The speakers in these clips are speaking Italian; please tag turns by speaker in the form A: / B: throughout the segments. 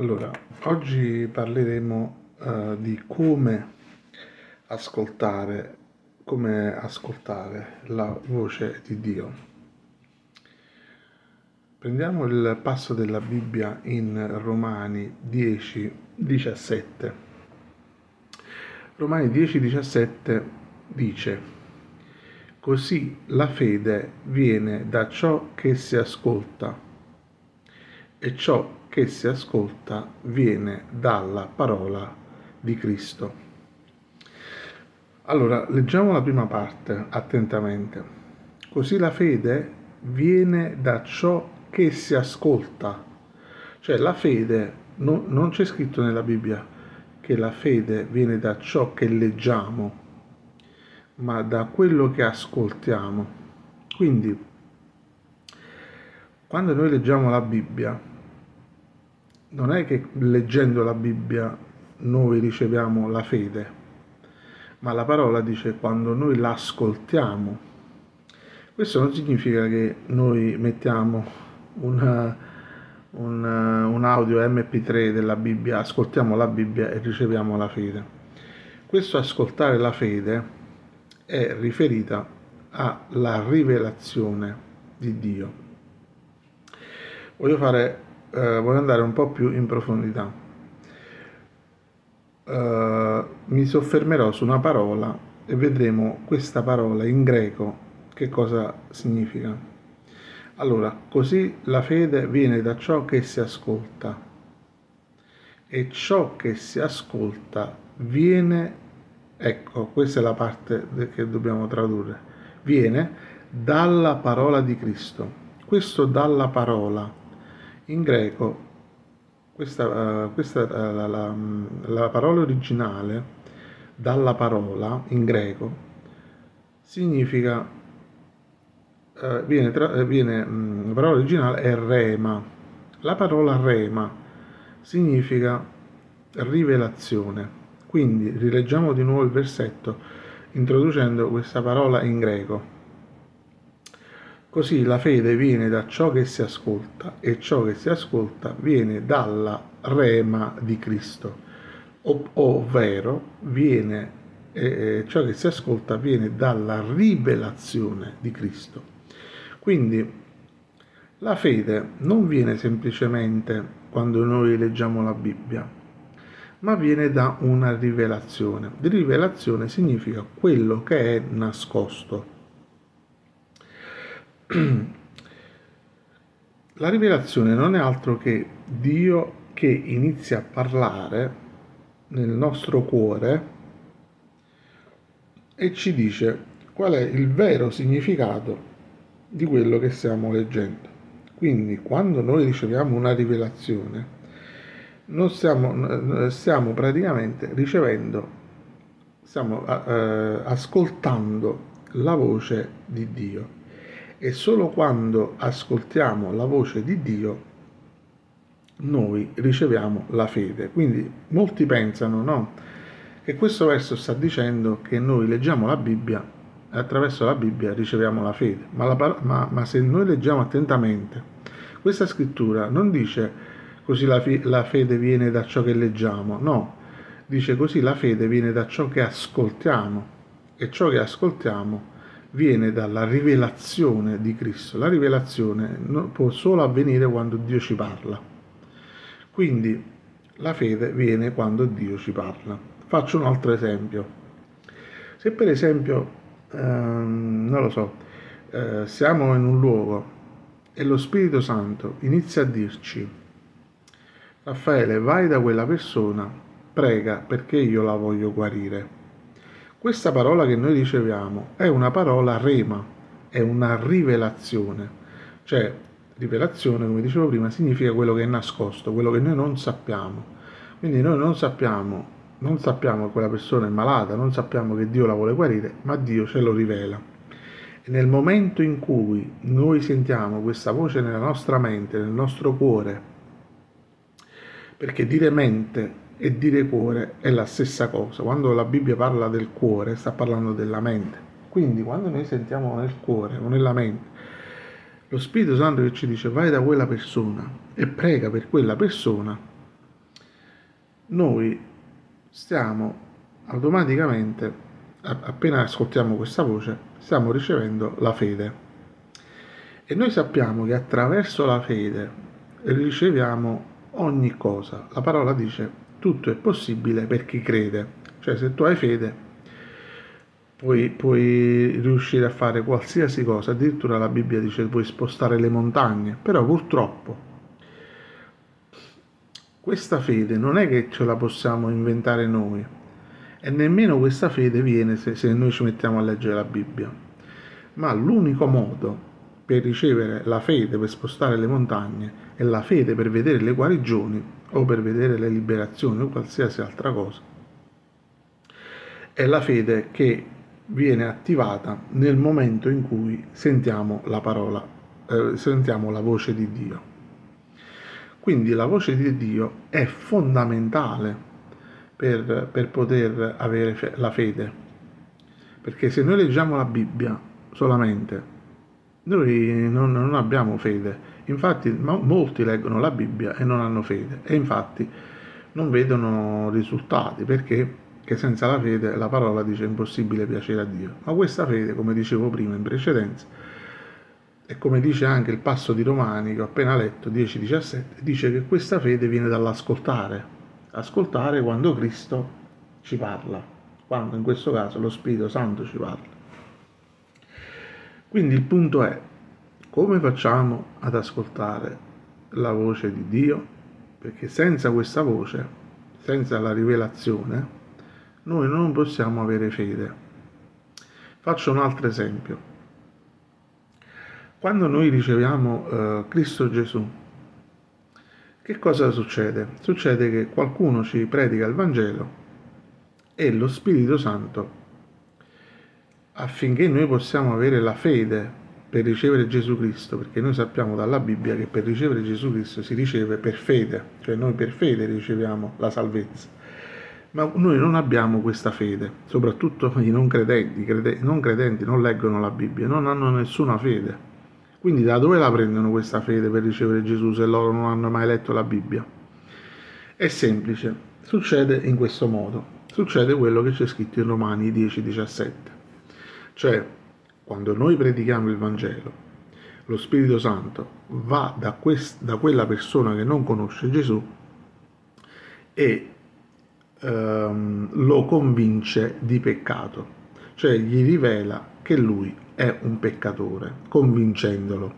A: Allora, oggi parleremo uh, di come ascoltare, come ascoltare la voce di Dio. Prendiamo il passo della Bibbia in Romani 10, 17. Romani 10, 17 dice, così la fede viene da ciò che si ascolta e ciò che si ascolta viene dalla parola di Cristo. Allora, leggiamo la prima parte attentamente. Così la fede viene da ciò che si ascolta. Cioè la fede, no, non c'è scritto nella Bibbia che la fede viene da ciò che leggiamo, ma da quello che ascoltiamo. Quindi, quando noi leggiamo la Bibbia, non è che leggendo la Bibbia noi riceviamo la fede, ma la parola dice quando noi l'ascoltiamo. Questo non significa che noi mettiamo una, un, un audio MP3 della Bibbia, ascoltiamo la Bibbia e riceviamo la fede. Questo ascoltare la fede è riferita alla rivelazione di Dio. Voglio fare eh, voglio andare un po' più in profondità. Eh, mi soffermerò su una parola e vedremo questa parola in greco che cosa significa. Allora, così la fede viene da ciò che si ascolta e ciò che si ascolta viene, ecco, questa è la parte che dobbiamo tradurre, viene dalla parola di Cristo. Questo dalla parola in greco questa, uh, questa uh, la, la, la, parola originale dalla parola in greco significa uh, viene, tra, viene um, la parola originale è rema. La parola rema significa rivelazione. Quindi rileggiamo di nuovo il versetto introducendo questa parola in greco Così la fede viene da ciò che si ascolta e ciò che si ascolta viene dalla rema di Cristo, ovvero viene, eh, ciò che si ascolta viene dalla rivelazione di Cristo. Quindi la fede non viene semplicemente quando noi leggiamo la Bibbia, ma viene da una rivelazione. Rivelazione significa quello che è nascosto la rivelazione non è altro che Dio che inizia a parlare nel nostro cuore e ci dice qual è il vero significato di quello che stiamo leggendo. Quindi quando noi riceviamo una rivelazione, non stiamo, stiamo praticamente ricevendo, stiamo eh, ascoltando la voce di Dio e solo quando ascoltiamo la voce di Dio noi riceviamo la fede. Quindi molti pensano no, che questo verso sta dicendo che noi leggiamo la Bibbia e attraverso la Bibbia riceviamo la fede, ma, la, ma, ma se noi leggiamo attentamente, questa scrittura non dice così la, la fede viene da ciò che leggiamo, no, dice così la fede viene da ciò che ascoltiamo. E ciò che ascoltiamo viene dalla rivelazione di Cristo. La rivelazione può solo avvenire quando Dio ci parla. Quindi la fede viene quando Dio ci parla. Faccio un altro esempio. Se per esempio, ehm, non lo so, eh, siamo in un luogo e lo Spirito Santo inizia a dirci, Raffaele, vai da quella persona, prega perché io la voglio guarire questa parola che noi riceviamo è una parola rema, è una rivelazione, cioè rivelazione, come dicevo prima, significa quello che è nascosto, quello che noi non sappiamo. Quindi noi non sappiamo, non sappiamo che quella persona è malata, non sappiamo che Dio la vuole guarire, ma Dio ce lo rivela. E nel momento in cui noi sentiamo questa voce nella nostra mente, nel nostro cuore, perché dire mente e dire cuore è la stessa cosa. Quando la Bibbia parla del cuore sta parlando della mente. Quindi quando noi sentiamo nel cuore o nella mente lo Spirito Santo che ci dice vai da quella persona e prega per quella persona, noi stiamo automaticamente, appena ascoltiamo questa voce, stiamo ricevendo la fede. E noi sappiamo che attraverso la fede riceviamo ogni cosa. La parola dice tutto è possibile per chi crede. Cioè se tu hai fede puoi, puoi riuscire a fare qualsiasi cosa. Addirittura la Bibbia dice puoi spostare le montagne. Però purtroppo questa fede non è che ce la possiamo inventare noi e nemmeno questa fede viene se, se noi ci mettiamo a leggere la Bibbia. Ma l'unico modo per ricevere la fede per spostare le montagne e la fede per vedere le guarigioni o per vedere le liberazioni o qualsiasi altra cosa è la fede che viene attivata nel momento in cui sentiamo la parola, eh, sentiamo la voce di Dio. Quindi la voce di Dio è fondamentale per, per poter avere la fede. Perché se noi leggiamo la Bibbia solamente, noi non, non abbiamo fede. Infatti molti leggono la Bibbia e non hanno fede e infatti non vedono risultati perché senza la fede la parola dice impossibile piacere a Dio. Ma questa fede, come dicevo prima in precedenza, e come dice anche il passo di Romani che ho appena letto, 10-17, dice che questa fede viene dall'ascoltare, ascoltare quando Cristo ci parla, quando in questo caso lo Spirito Santo ci parla. Quindi il punto è come facciamo ad ascoltare la voce di Dio? Perché senza questa voce, senza la rivelazione, noi non possiamo avere fede. Faccio un altro esempio. Quando noi riceviamo eh, Cristo Gesù, che cosa succede? Succede che qualcuno ci predica il Vangelo e lo Spirito Santo, affinché noi possiamo avere la fede per ricevere Gesù Cristo, perché noi sappiamo dalla Bibbia che per ricevere Gesù Cristo si riceve per fede, cioè noi per fede riceviamo la salvezza. Ma noi non abbiamo questa fede, soprattutto i non credenti, i non credenti non leggono la Bibbia, non hanno nessuna fede. Quindi da dove la prendono questa fede per ricevere Gesù se loro non hanno mai letto la Bibbia? È semplice, succede in questo modo. Succede quello che c'è scritto in Romani 10-17. Cioè, quando noi predichiamo il Vangelo, lo Spirito Santo va da, quest- da quella persona che non conosce Gesù e ehm, lo convince di peccato, cioè gli rivela che lui è un peccatore, convincendolo.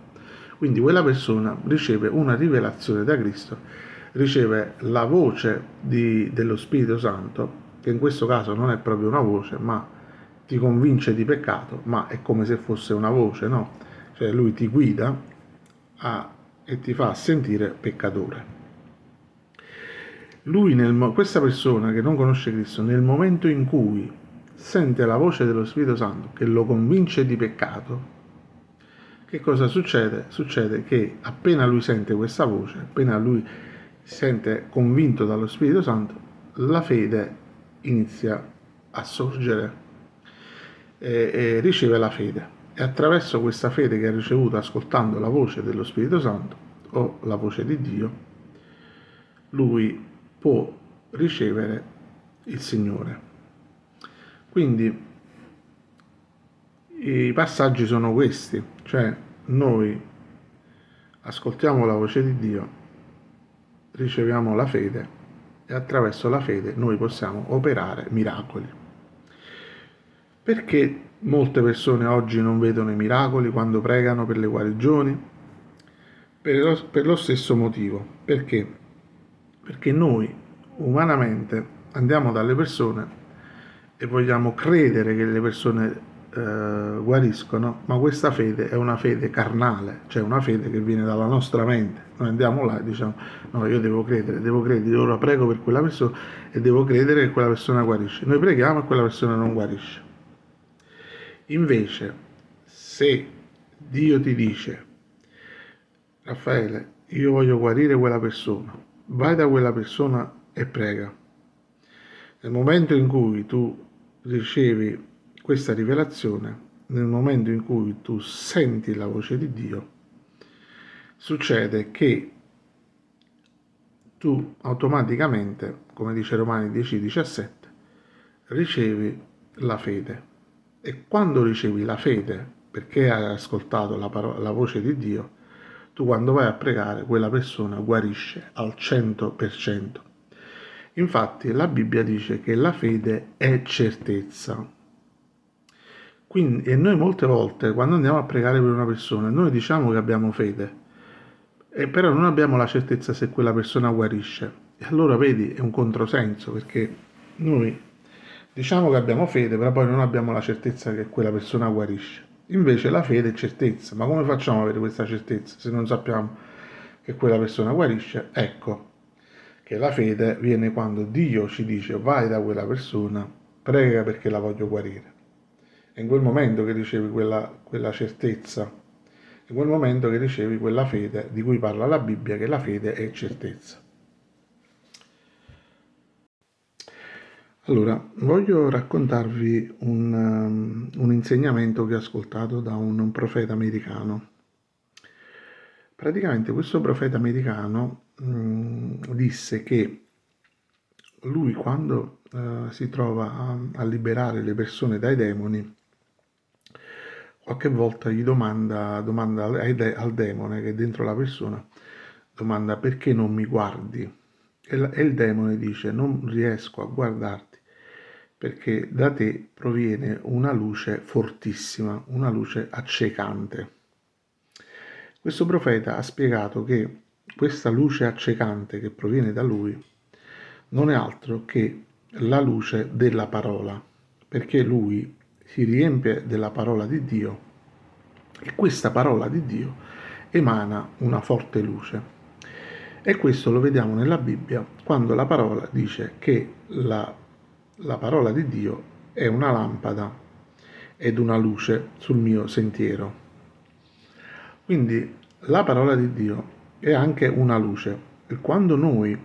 A: Quindi quella persona riceve una rivelazione da Cristo, riceve la voce di, dello Spirito Santo, che in questo caso non è proprio una voce, ma ti convince di peccato, ma è come se fosse una voce, no? Cioè lui ti guida a, e ti fa sentire peccatore. Nel, questa persona che non conosce Cristo, nel momento in cui sente la voce dello Spirito Santo che lo convince di peccato, che cosa succede? Succede che appena lui sente questa voce, appena lui sente convinto dallo Spirito Santo, la fede inizia a sorgere e, e riceve la fede. E attraverso questa fede che ha ricevuto ascoltando la voce dello Spirito Santo o la voce di Dio, lui può ricevere il Signore. Quindi i passaggi sono questi, cioè noi ascoltiamo la voce di Dio, riceviamo la fede e attraverso la fede noi possiamo operare miracoli. Perché molte persone oggi non vedono i miracoli quando pregano per le guarigioni? Per lo, per lo stesso motivo. Perché? Perché noi umanamente andiamo dalle persone e vogliamo credere che le persone eh, guariscono, ma questa fede è una fede carnale, cioè una fede che viene dalla nostra mente. Noi andiamo là e diciamo no, io devo credere, devo credere, ora prego per quella persona e devo credere che quella persona guarisce. Noi preghiamo e quella persona non guarisce. Invece, se Dio ti dice, Raffaele, io voglio guarire quella persona, vai da quella persona e prega. Nel momento in cui tu ricevi questa rivelazione, nel momento in cui tu senti la voce di Dio, succede che tu automaticamente, come dice Romani 10:17, ricevi la fede. E quando ricevi la fede, perché hai ascoltato la, parola, la voce di Dio, tu quando vai a pregare quella persona guarisce al 100%. Infatti la Bibbia dice che la fede è certezza. Quindi, e noi molte volte quando andiamo a pregare per una persona, noi diciamo che abbiamo fede, e però non abbiamo la certezza se quella persona guarisce. E allora vedi, è un controsenso, perché noi diciamo che abbiamo fede, però poi non abbiamo la certezza che quella persona guarisce. Invece la fede è certezza, ma come facciamo ad avere questa certezza se non sappiamo che quella persona guarisce? Ecco che la fede viene quando Dio ci dice vai da quella persona, prega perché la voglio guarire. È in quel momento che ricevi quella, quella certezza, è in quel momento che ricevi quella fede di cui parla la Bibbia, che la fede è certezza. Allora, voglio raccontarvi un, um, un, insegnamento che ho ascoltato da un, un, profeta americano. Praticamente questo profeta americano mh, mm, disse che lui quando uh, si trova a, a, liberare le persone dai demoni, qualche volta gli domanda, domanda al, al demone che è dentro la persona, domanda perché non mi guardi? E, e il demone dice non riesco a guardarti perché da te proviene una luce fortissima, una luce accecante. Questo profeta ha spiegato che questa luce accecante che proviene da lui non è altro che la luce della parola, perché lui si riempie della parola di Dio e questa parola di Dio emana una forte luce. E questo lo vediamo nella Bibbia quando la parola dice che la la parola di Dio è una lampada ed una luce sul mio sentiero. Quindi la parola di Dio è anche una luce e quando noi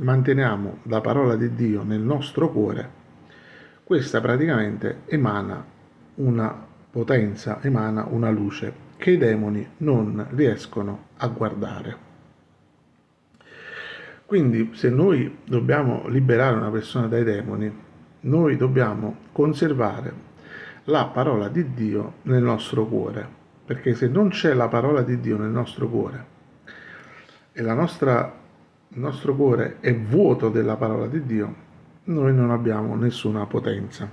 A: manteniamo la parola di Dio nel nostro cuore, questa praticamente emana una potenza, emana una luce che i demoni non riescono a guardare. Quindi se noi dobbiamo liberare una persona dai demoni, noi dobbiamo conservare la parola di Dio nel nostro cuore, perché se non c'è la parola di Dio nel nostro cuore e nostra, il nostro cuore è vuoto della parola di Dio, noi non abbiamo nessuna potenza.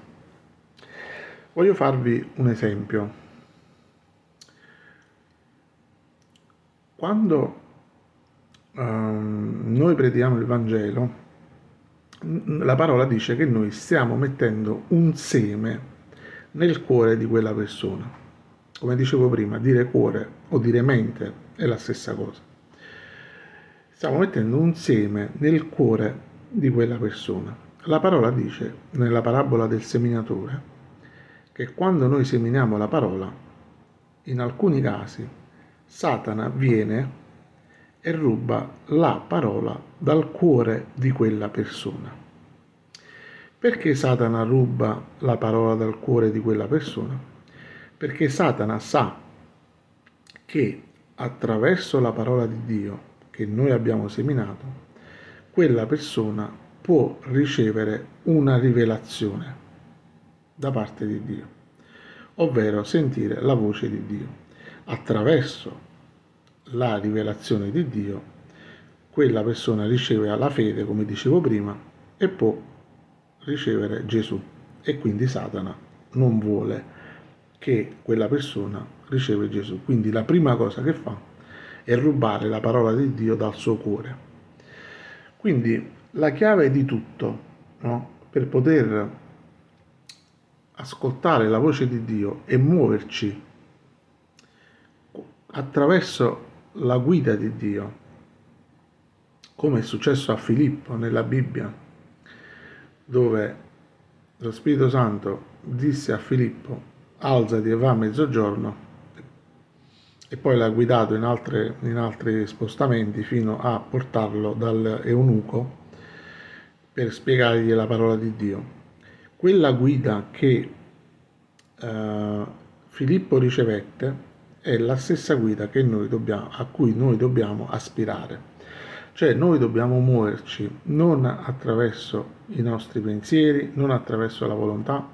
A: Voglio farvi un esempio. Quando Ehm, noi predichiamo il Vangelo, la parola dice che noi stiamo mettendo un seme nel cuore di quella persona. Come dicevo prima, dire cuore o dire mente è la stessa cosa. Stiamo mettendo un seme nel cuore di quella persona. La parola dice, nella parabola del seminatore, che quando noi seminiamo la parola, in alcuni casi Satana viene e ruba la parola dal cuore di quella persona. Perché Satana ruba la parola dal cuore di quella persona? Perché Satana sa che attraverso la parola di Dio che noi abbiamo seminato, quella persona può ricevere una rivelazione da parte di Dio, ovvero sentire la voce di Dio attraverso la rivelazione di Dio, quella persona riceve la fede, come dicevo prima, e può ricevere Gesù. E quindi Satana non vuole che quella persona riceve Gesù. Quindi la prima cosa che fa è rubare la parola di Dio dal suo cuore. Quindi la chiave di tutto no? per poter ascoltare la voce di Dio e muoverci attraverso la guida di Dio, come è successo a Filippo nella Bibbia, dove lo Spirito Santo disse a Filippo alzati e va a mezzogiorno e poi l'ha guidato in, altre, in altri spostamenti fino a portarlo dal eunuco per spiegargli la parola di Dio. Quella guida che uh, Filippo ricevette è la stessa guida dobbiamo, a cui noi dobbiamo aspirare. Cioè noi dobbiamo muoverci non attraverso i nostri pensieri, non attraverso la volontà,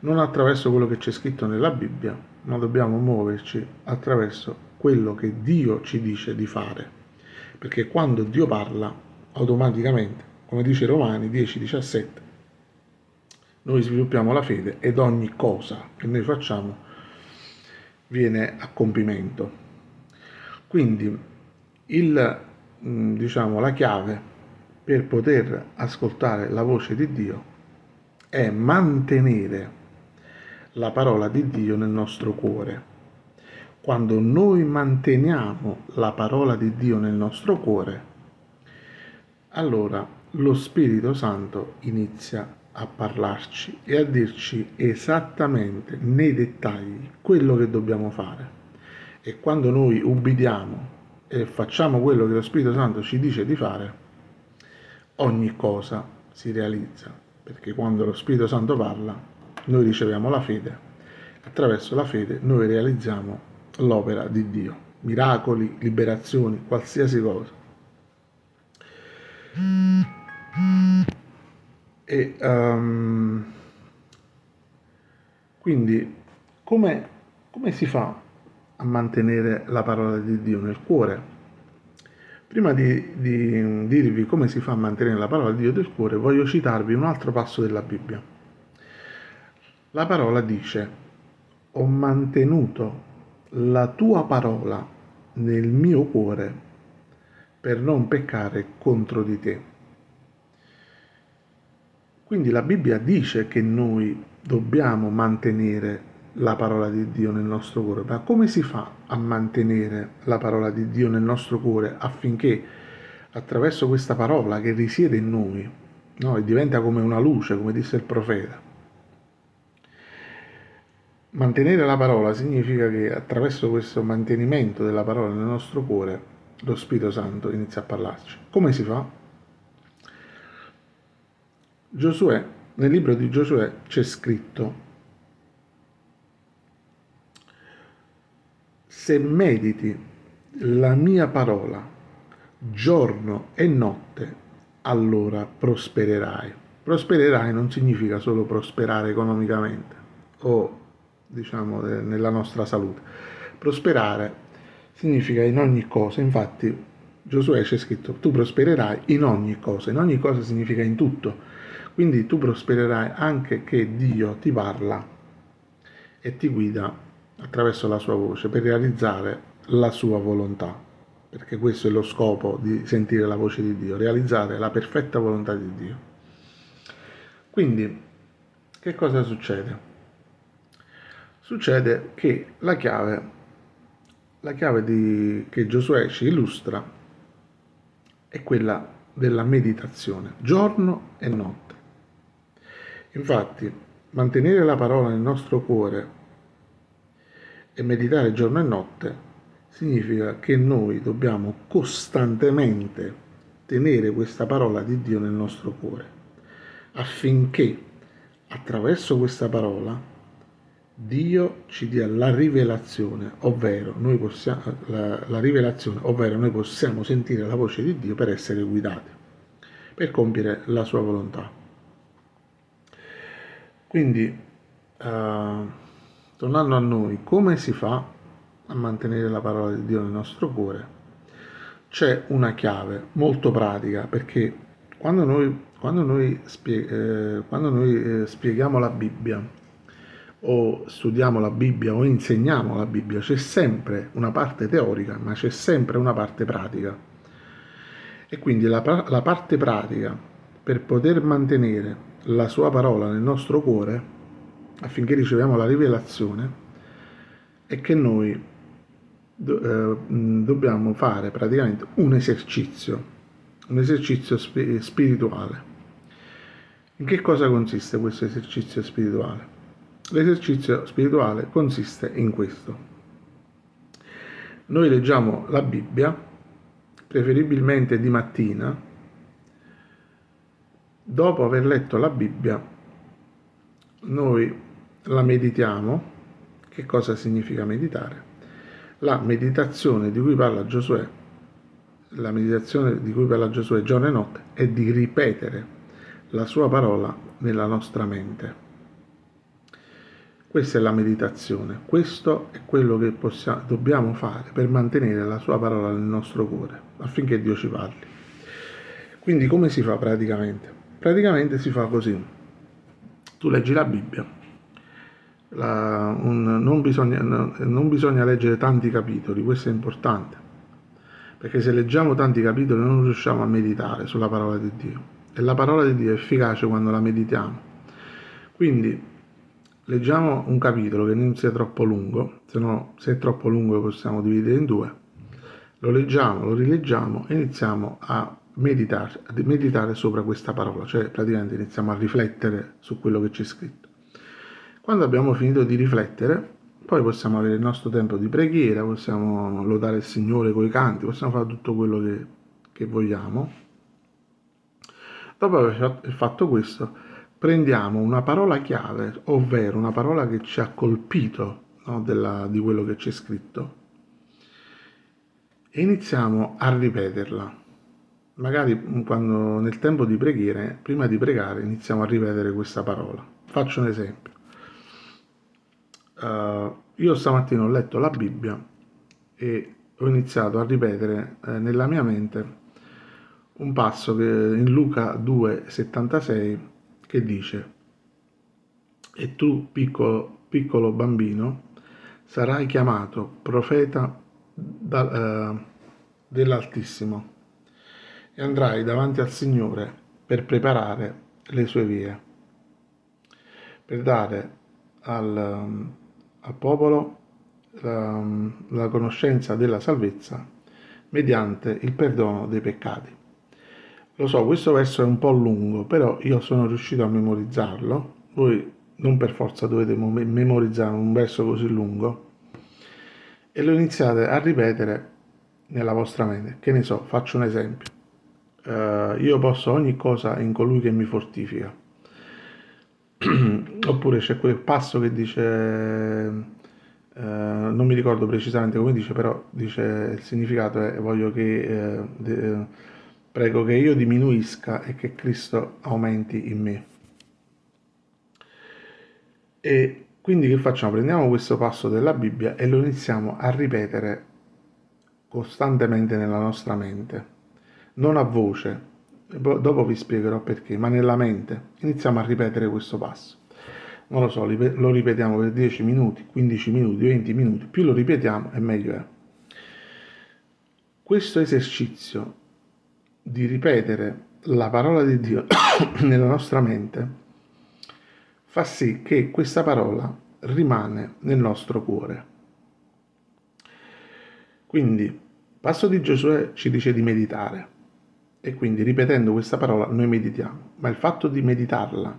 A: non attraverso quello che c'è scritto nella Bibbia, ma dobbiamo muoverci attraverso quello che Dio ci dice di fare. Perché quando Dio parla, automaticamente, come dice Romani 10-17, noi sviluppiamo la fede ed ogni cosa che noi facciamo viene a compimento. Quindi il, mm, diciamo, la chiave per poter ascoltare la voce di Dio è mantenere la parola di Dio nel nostro cuore. Quando noi manteniamo la parola di Dio nel nostro cuore, allora lo Spirito Santo inizia a parlarci e a dirci esattamente nei dettagli quello che dobbiamo fare. E quando noi ubbidiamo e facciamo quello che lo Spirito Santo ci dice di fare, ogni cosa si realizza, perché quando lo Spirito Santo parla, noi riceviamo la fede, attraverso la fede noi realizziamo l'opera di Dio, miracoli, liberazioni, qualsiasi cosa. E um, quindi come, come si fa a mantenere la parola di Dio nel cuore? Prima di, di, dirvi come si fa a mantenere la parola di Dio nel cuore, voglio citarvi un altro passo della Bibbia. La parola dice, ho mantenuto la tua parola nel mio cuore per non peccare contro di te. Quindi la Bibbia dice che noi dobbiamo mantenere la parola di Dio nel nostro cuore, ma come si fa a mantenere la parola di Dio nel nostro cuore affinché attraverso questa parola che risiede in noi, no, e diventa come una luce, come disse il profeta, mantenere la parola significa che attraverso questo mantenimento della parola nel nostro cuore lo Spirito Santo inizia a parlarci. Come si fa? Giosuè, nel libro di Giosuè c'è scritto, se mediti la mia parola giorno e notte, allora prospererai. Prospererai non significa solo prosperare economicamente o diciamo nella nostra salute. Prosperare significa in ogni cosa, infatti Giosuè c'è scritto tu prospererai in ogni cosa, in ogni cosa significa in tutto, quindi tu prospererai anche che Dio ti parla e ti guida attraverso la sua voce per realizzare la sua volontà, perché questo è lo scopo di sentire la voce di Dio, realizzare la perfetta volontà di Dio. Quindi, che cosa succede? Succede che la chiave la chiave di, che Giosuè ci illustra è quella della meditazione, giorno e notte. Infatti, mantenere la parola nel nostro cuore e meditare giorno e notte significa che noi dobbiamo costantemente tenere questa parola di Dio nel nostro cuore, affinché attraverso questa parola Dio ci dia la rivelazione, ovvero noi possiamo, la, la rivelazione, ovvero noi possiamo sentire la voce di Dio per essere guidati, per compiere la sua volontà. Quindi, uh, tornando a noi, come si fa a mantenere la parola di Dio nel nostro cuore? C'è una chiave molto pratica perché quando noi, quando noi, spie, eh, quando noi eh, spieghiamo la Bibbia, o studiamo la Bibbia o insegniamo la Bibbia, c'è sempre una parte teorica, ma c'è sempre una parte pratica. E quindi la, la parte pratica per poter mantenere la sua parola nel nostro cuore, affinché riceviamo la rivelazione, è che noi do, eh, dobbiamo fare praticamente un esercizio, un esercizio spirituale. In che cosa consiste questo esercizio spirituale? L'esercizio spirituale consiste in questo. Noi leggiamo la Bibbia, preferibilmente di mattina, dopo aver letto la Bibbia, noi la meditiamo. Che cosa significa meditare? La meditazione di cui parla Giosuè la meditazione di cui parla Gesù è giorno e notte, è di ripetere la sua parola nella nostra mente. Questa è la meditazione, questo è quello che possiamo, dobbiamo fare per mantenere la sua parola nel nostro cuore, affinché Dio ci parli. Quindi come si fa praticamente? Praticamente si fa così. Tu leggi la Bibbia, la, un, non, bisogna, non bisogna leggere tanti capitoli, questo è importante, perché se leggiamo tanti capitoli non riusciamo a meditare sulla parola di Dio. E la parola di Dio è efficace quando la meditiamo. Quindi leggiamo un capitolo che non sia troppo lungo, se no se è troppo lungo possiamo dividere in due, lo leggiamo, lo rileggiamo e iniziamo a meditare, meditare sopra questa parola, cioè praticamente iniziamo a riflettere su quello che c'è scritto. Quando abbiamo finito di riflettere, poi possiamo avere il nostro tempo di preghiera, possiamo lodare il Signore con i canti, possiamo fare tutto quello che, che vogliamo. Dopo aver fatto questo, prendiamo una parola chiave, ovvero una parola che ci ha colpito no, della, di quello che c'è scritto, e iniziamo a ripeterla. Magari quando nel tempo di preghiera, prima di pregare, iniziamo a ripetere questa parola. Faccio un esempio. Uh, io stamattina ho letto la Bibbia e ho iniziato a ripetere eh, nella mia mente un passo che in Luca 2,76 che dice e tu piccolo, piccolo bambino sarai chiamato profeta da, eh, dell'Altissimo e andrai davanti al Signore per preparare le sue vie, per dare al, al popolo la, la conoscenza della salvezza mediante il perdono dei peccati. Lo so, questo verso è un po' lungo, però io sono riuscito a memorizzarlo. Voi non per forza dovete memorizzare un verso così lungo e lo iniziate a ripetere nella vostra mente. Che ne so, faccio un esempio. Uh, io posso ogni cosa in colui che mi fortifica. Oppure c'è quel passo che dice, uh, non mi ricordo precisamente come dice, però dice il significato è voglio che uh, de, Prego che io diminuisca e che Cristo aumenti in me. E quindi che facciamo? Prendiamo questo passo della Bibbia e lo iniziamo a ripetere costantemente nella nostra mente, non a voce, dopo vi spiegherò perché, ma nella mente iniziamo a ripetere questo passo. Non lo so, lo ripetiamo per 10 minuti, 15 minuti, 20 minuti, più lo ripetiamo e meglio è. Questo esercizio di ripetere la parola di Dio nella nostra mente fa sì che questa parola rimane nel nostro cuore. Quindi, passo di Giosuè ci dice di meditare e quindi ripetendo questa parola noi meditiamo, ma il fatto di meditarla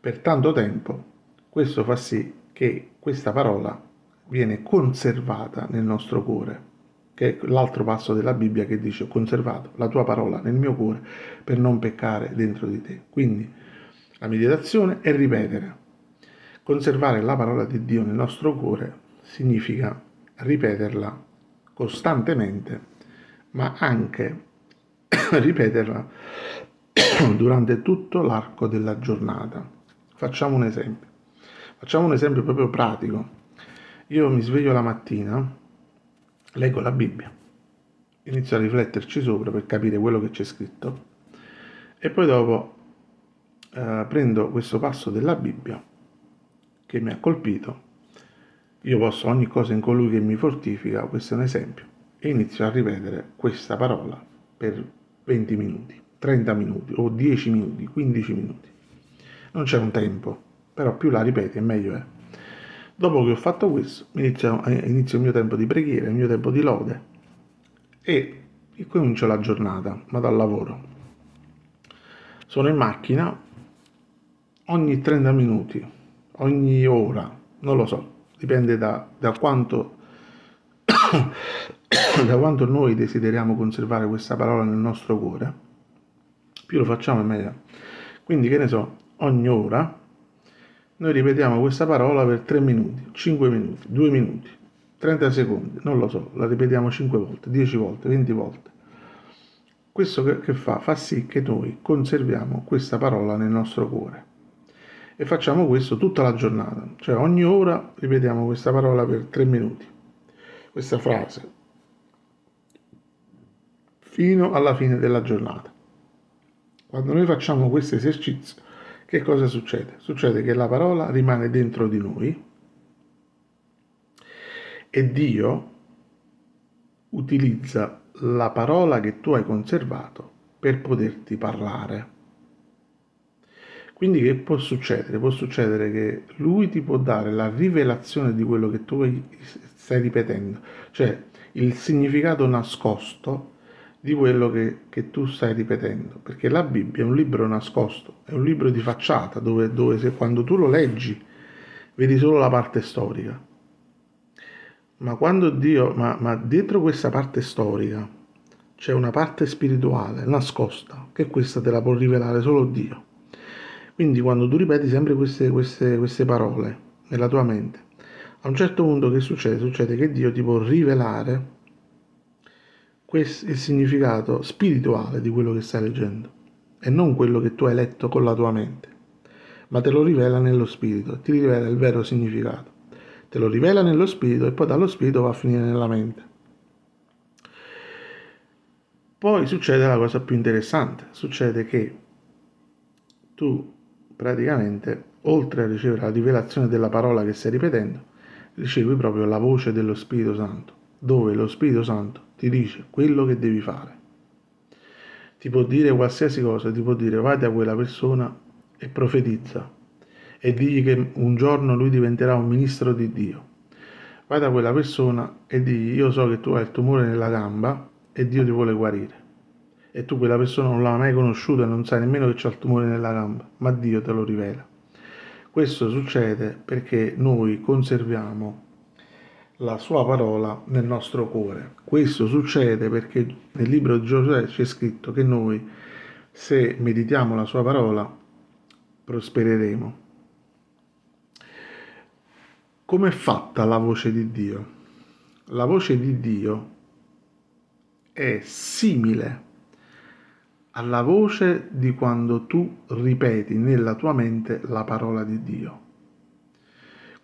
A: per tanto tempo, questo fa sì che questa parola viene conservata nel nostro cuore che è l'altro passo della Bibbia che dice ho conservato la tua parola nel mio cuore per non peccare dentro di te. Quindi la meditazione è ripetere. Conservare la parola di Dio nel nostro cuore significa ripeterla costantemente, ma anche ripeterla durante tutto l'arco della giornata. Facciamo un esempio. Facciamo un esempio proprio pratico. Io mi sveglio la mattina leggo la Bibbia, inizio a rifletterci sopra per capire quello che c'è scritto e poi dopo eh, prendo questo passo della Bibbia che mi ha colpito, io posso ogni cosa in colui che mi fortifica, questo è un esempio, e inizio a ripetere questa parola per 20 minuti, 30 minuti o 10 minuti, 15 minuti. Non c'è un tempo, però più la ripeti meglio è. Dopo che ho fatto questo, inizio, inizio il mio tempo di preghiera, il mio tempo di lode e comincio la giornata, vado al lavoro. Sono in macchina ogni 30 minuti, ogni ora, non lo so, dipende da, da quanto da quanto noi desideriamo conservare questa parola nel nostro cuore, più lo facciamo è meglio. Quindi, che ne so, ogni ora noi ripetiamo questa parola per 3 minuti, 5 minuti, 2 minuti, 30 secondi, non lo so, la ripetiamo 5 volte, 10 volte, 20 volte. Questo che, fa? Fa sì che noi conserviamo questa parola nel nostro cuore. E facciamo questo tutta la giornata, cioè ogni ora ripetiamo questa parola per tre minuti, questa frase, fino alla fine della giornata. Quando noi facciamo questo esercizio, che cosa succede? Succede che la parola rimane dentro di noi e Dio utilizza la parola che tu hai conservato per poterti parlare. Quindi che può succedere? Può succedere che lui ti può dare la rivelazione di quello che tu stai ripetendo, cioè il significato nascosto di quello che, che tu stai ripetendo, perché la Bibbia è un libro nascosto, è un libro di facciata dove, dove se, quando tu lo leggi vedi solo la parte storica ma quando Dio, ma, ma dietro questa parte storica c'è una parte spirituale nascosta, che questa te la può rivelare solo Dio. Quindi quando tu ripeti sempre queste, queste, queste parole nella tua mente, a un certo punto che succede? Succede che Dio ti può rivelare il significato spirituale di quello che stai leggendo e non quello che tu hai letto con la tua mente, ma te lo rivela nello spirito, ti rivela il vero significato. Te lo rivela nello spirito e poi dallo spirito va a finire nella mente. Poi succede la cosa più interessante, succede che tu praticamente, oltre a ricevere la rivelazione della parola che stai ripetendo, ricevi proprio la voce dello Spirito Santo, dove lo Spirito Santo ti dice quello che devi fare. Ti può dire qualsiasi cosa, ti può dire vai da quella persona e profetizza, e digli che un giorno lui diventerà un ministro di Dio. Vai da quella persona e digli io so che tu hai il tumore nella gamba e Dio ti vuole guarire. E tu quella persona non l'hai mai conosciuta e non sai nemmeno che c'è il tumore nella gamba, ma Dio te lo rivela. Questo succede perché noi conserviamo la sua parola nel nostro cuore. Questo succede perché nel libro di Giosuè c'è scritto che noi, se meditiamo la sua parola, prospereremo. Come è fatta la voce di Dio? La voce di Dio è simile alla voce di quando tu ripeti nella tua mente la parola di Dio.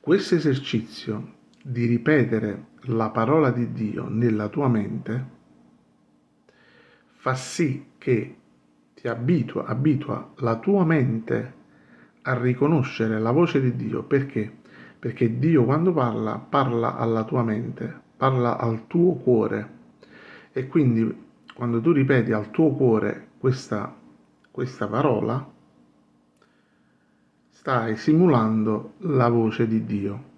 A: Questo esercizio di ripetere la parola di Dio nella tua mente fa sì che ti abitua, abitua la tua mente a riconoscere la voce di Dio perché? perché Dio quando parla parla alla tua mente, parla al tuo cuore e quindi quando tu ripeti al tuo cuore questa, questa parola stai simulando la voce di Dio.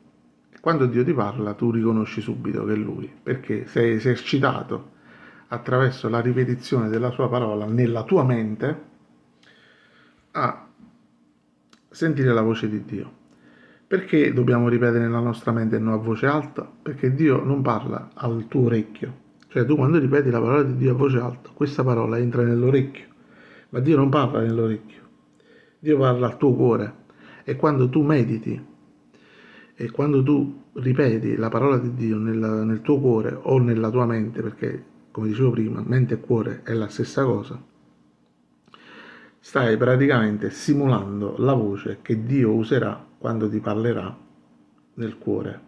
A: Quando Dio ti parla tu riconosci subito che è Lui, perché sei esercitato attraverso la ripetizione della sua parola nella tua mente a sentire la voce di Dio. Perché dobbiamo ripetere nella nostra mente non a voce alta? Perché Dio non parla al tuo orecchio. Cioè tu quando ripeti la parola di Dio a voce alta, questa parola entra nell'orecchio, ma Dio non parla nell'orecchio. Dio parla al tuo cuore. E quando tu mediti e quando tu ripeti la parola di Dio nel, nel tuo cuore o nella tua mente, perché come dicevo prima, mente e cuore è la stessa cosa, stai praticamente simulando la voce che Dio userà quando ti parlerà nel cuore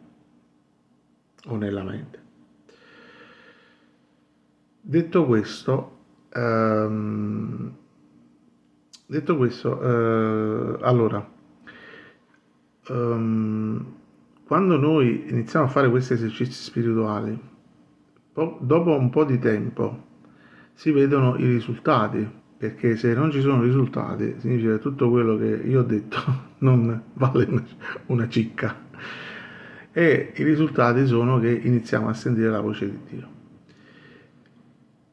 A: o nella mente. Detto questo, ehm, detto questo, eh, allora, ehm, quando noi iniziamo a fare questi esercizi spirituali, dopo un po' di tempo si vedono i risultati perché se non ci sono risultati significa che tutto quello che io ho detto non vale una cicca e i risultati sono che iniziamo a sentire la voce di Dio.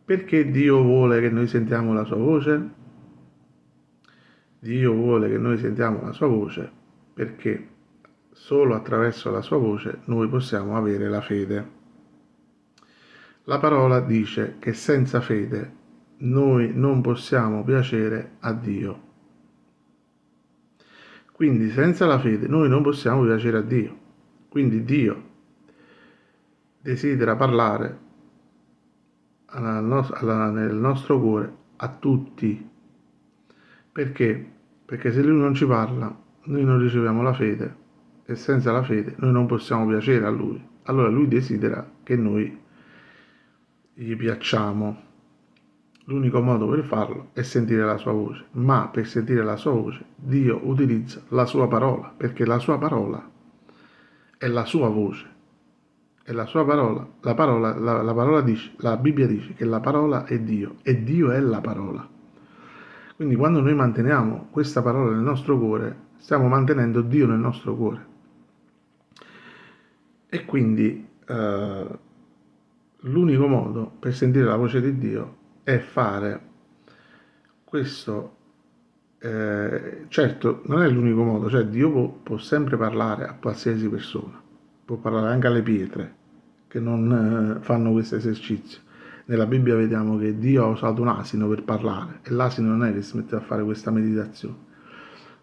A: Perché Dio vuole che noi sentiamo la sua voce? Dio vuole che noi sentiamo la sua voce perché solo attraverso la sua voce noi possiamo avere la fede. La parola dice che senza fede noi non possiamo piacere a Dio. Quindi senza la fede noi non possiamo piacere a Dio. Quindi Dio desidera parlare nel nostro cuore a tutti. Perché? Perché se lui non ci parla, noi non riceviamo la fede e senza la fede noi non possiamo piacere a lui. Allora lui desidera che noi gli piacciamo. L'unico modo per farlo è sentire la sua voce, ma per sentire la sua voce Dio utilizza la sua parola, perché la sua parola è la sua voce. E la sua parola, la parola, la, la parola dice, la Bibbia dice che la parola è Dio e Dio è la parola. Quindi quando noi manteniamo questa parola nel nostro cuore, stiamo mantenendo Dio nel nostro cuore. E quindi eh, l'unico modo per sentire la voce di Dio è fare questo. Eh, certo, non è l'unico modo, cioè Dio può, può, sempre parlare a qualsiasi persona, può parlare anche alle pietre che non eh, fanno questo esercizio. Nella Bibbia vediamo che Dio ha usato un asino per parlare e l'asino non è che si mette a fare questa meditazione.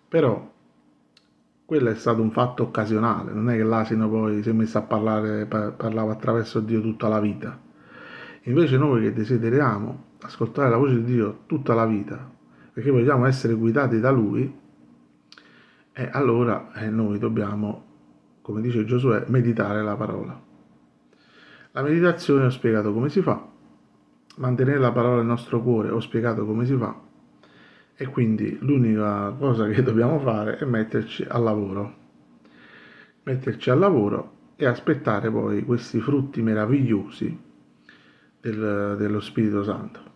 A: Però quello è stato un fatto occasionale, non è che l'asino poi si è messo a parlare, parlava attraverso Dio tutta la vita. Invece noi che desideriamo ascoltare la voce di Dio tutta la vita, perché vogliamo essere guidati da Lui, e allora eh, noi dobbiamo, come dice Giosuè, meditare la parola. La meditazione ho spiegato come si fa, mantenere la parola nel nostro cuore ho spiegato come si fa, e quindi l'unica cosa che dobbiamo fare è metterci al lavoro. Metterci al lavoro e aspettare poi questi frutti meravigliosi del, dello Spirito Santo.